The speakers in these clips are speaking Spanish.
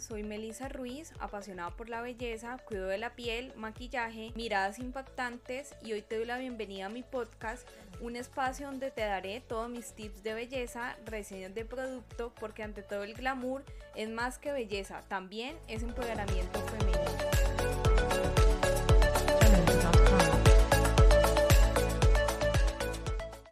soy Melissa Ruiz, apasionada por la belleza, cuido de la piel, maquillaje, miradas impactantes y hoy te doy la bienvenida a mi podcast, un espacio donde te daré todos mis tips de belleza, reseñas de producto, porque ante todo el glamour es más que belleza, también es empoderamiento femenino.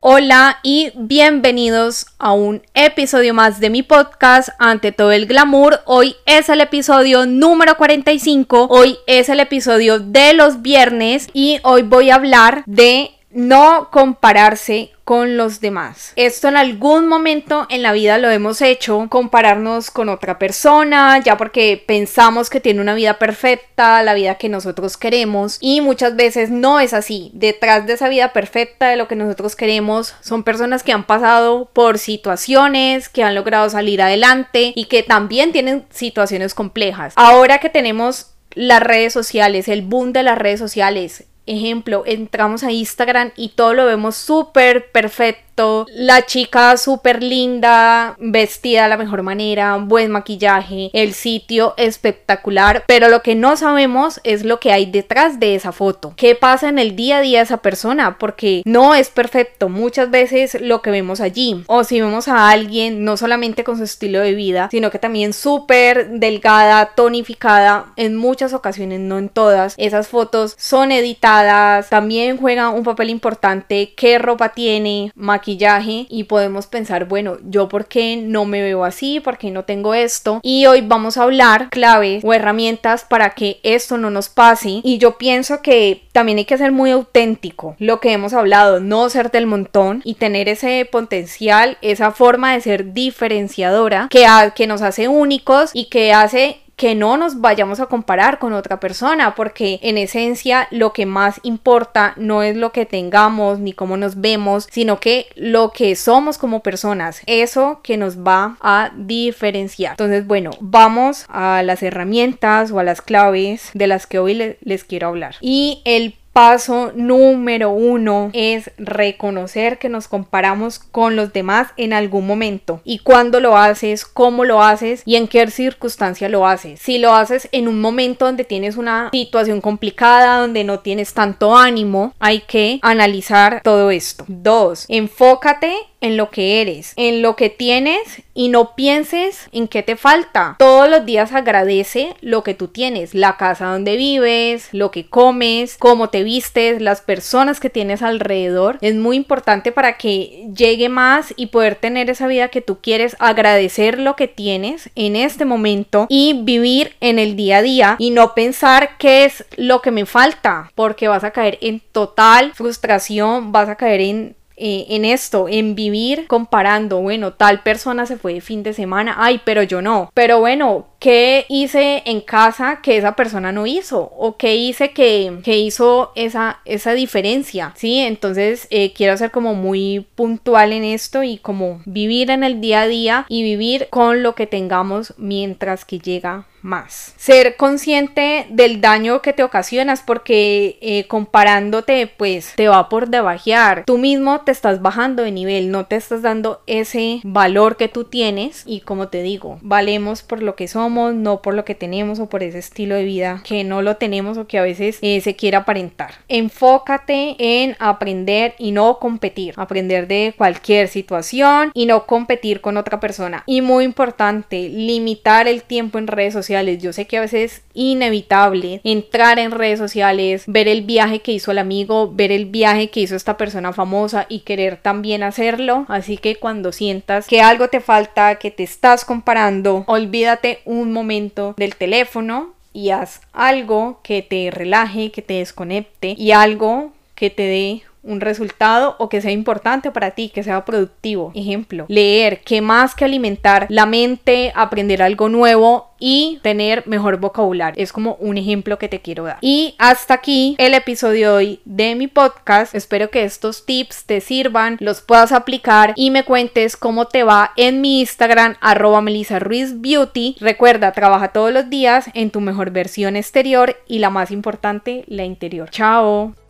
Hola y bienvenidos a un episodio más de mi podcast Ante todo el glamour. Hoy es el episodio número 45. Hoy es el episodio de los viernes y hoy voy a hablar de no compararse con los demás. Esto en algún momento en la vida lo hemos hecho, compararnos con otra persona, ya porque pensamos que tiene una vida perfecta, la vida que nosotros queremos, y muchas veces no es así. Detrás de esa vida perfecta, de lo que nosotros queremos, son personas que han pasado por situaciones, que han logrado salir adelante y que también tienen situaciones complejas. Ahora que tenemos las redes sociales, el boom de las redes sociales, ejemplo, entramos a Instagram y todo lo vemos súper perfecto la chica súper linda, vestida de la mejor manera, buen maquillaje, el sitio espectacular, pero lo que no sabemos es lo que hay detrás de esa foto. ¿Qué pasa en el día a día de esa persona? Porque no es perfecto muchas veces lo que vemos allí. O si vemos a alguien no solamente con su estilo de vida, sino que también súper delgada, tonificada, en muchas ocasiones, no en todas, esas fotos son editadas, también juegan un papel importante qué ropa tiene, maquillaje maquillaje y podemos pensar, bueno, yo por qué no me veo así, por qué no tengo esto. Y hoy vamos a hablar claves o herramientas para que esto no nos pase. Y yo pienso que también hay que ser muy auténtico. Lo que hemos hablado, no ser del montón y tener ese potencial, esa forma de ser diferenciadora que, que nos hace únicos y que hace que no nos vayamos a comparar con otra persona, porque en esencia lo que más importa no es lo que tengamos ni cómo nos vemos, sino que lo que somos como personas, eso que nos va a diferenciar. Entonces, bueno, vamos a las herramientas o a las claves de las que hoy les quiero hablar. Y el paso número uno es reconocer que nos comparamos con los demás en algún momento y cuándo lo haces, cómo lo haces y en qué circunstancia lo haces. Si lo haces en un momento donde tienes una situación complicada, donde no tienes tanto ánimo, hay que analizar todo esto. Dos, enfócate en lo que eres, en lo que tienes y no pienses en qué te falta. Todos los días agradece lo que tú tienes, la casa donde vives, lo que comes, cómo te vistes, las personas que tienes alrededor. Es muy importante para que llegue más y poder tener esa vida que tú quieres, agradecer lo que tienes en este momento y vivir en el día a día y no pensar qué es lo que me falta, porque vas a caer en total frustración, vas a caer en eh, en esto, en vivir comparando, bueno, tal persona se fue de fin de semana, ay, pero yo no. Pero bueno, ¿qué hice en casa que esa persona no hizo? ¿O qué hice que, que hizo esa, esa diferencia? Sí, entonces eh, quiero ser como muy puntual en esto y como vivir en el día a día y vivir con lo que tengamos mientras que llega más. Ser consciente del daño que te ocasionas porque eh, comparándote pues te va por debajear. Tú mismo te estás bajando de nivel, no te estás dando ese valor que tú tienes y como te digo, valemos por lo que somos, no por lo que tenemos o por ese estilo de vida que no lo tenemos o que a veces eh, se quiere aparentar. Enfócate en aprender y no competir. Aprender de cualquier situación y no competir con otra persona. Y muy importante, limitar el tiempo en redes sociales yo sé que a veces es inevitable entrar en redes sociales, ver el viaje que hizo el amigo, ver el viaje que hizo esta persona famosa y querer también hacerlo. Así que cuando sientas que algo te falta, que te estás comparando, olvídate un momento del teléfono y haz algo que te relaje, que te desconecte y algo que te dé un resultado o que sea importante para ti, que sea productivo. Ejemplo, leer, ¿qué más que alimentar la mente, aprender algo nuevo y tener mejor vocabulario. Es como un ejemplo que te quiero dar. Y hasta aquí el episodio de hoy de mi podcast. Espero que estos tips te sirvan, los puedas aplicar y me cuentes cómo te va en mi Instagram arroba Melissa Ruiz Beauty. Recuerda, trabaja todos los días en tu mejor versión exterior y la más importante, la interior. Chao.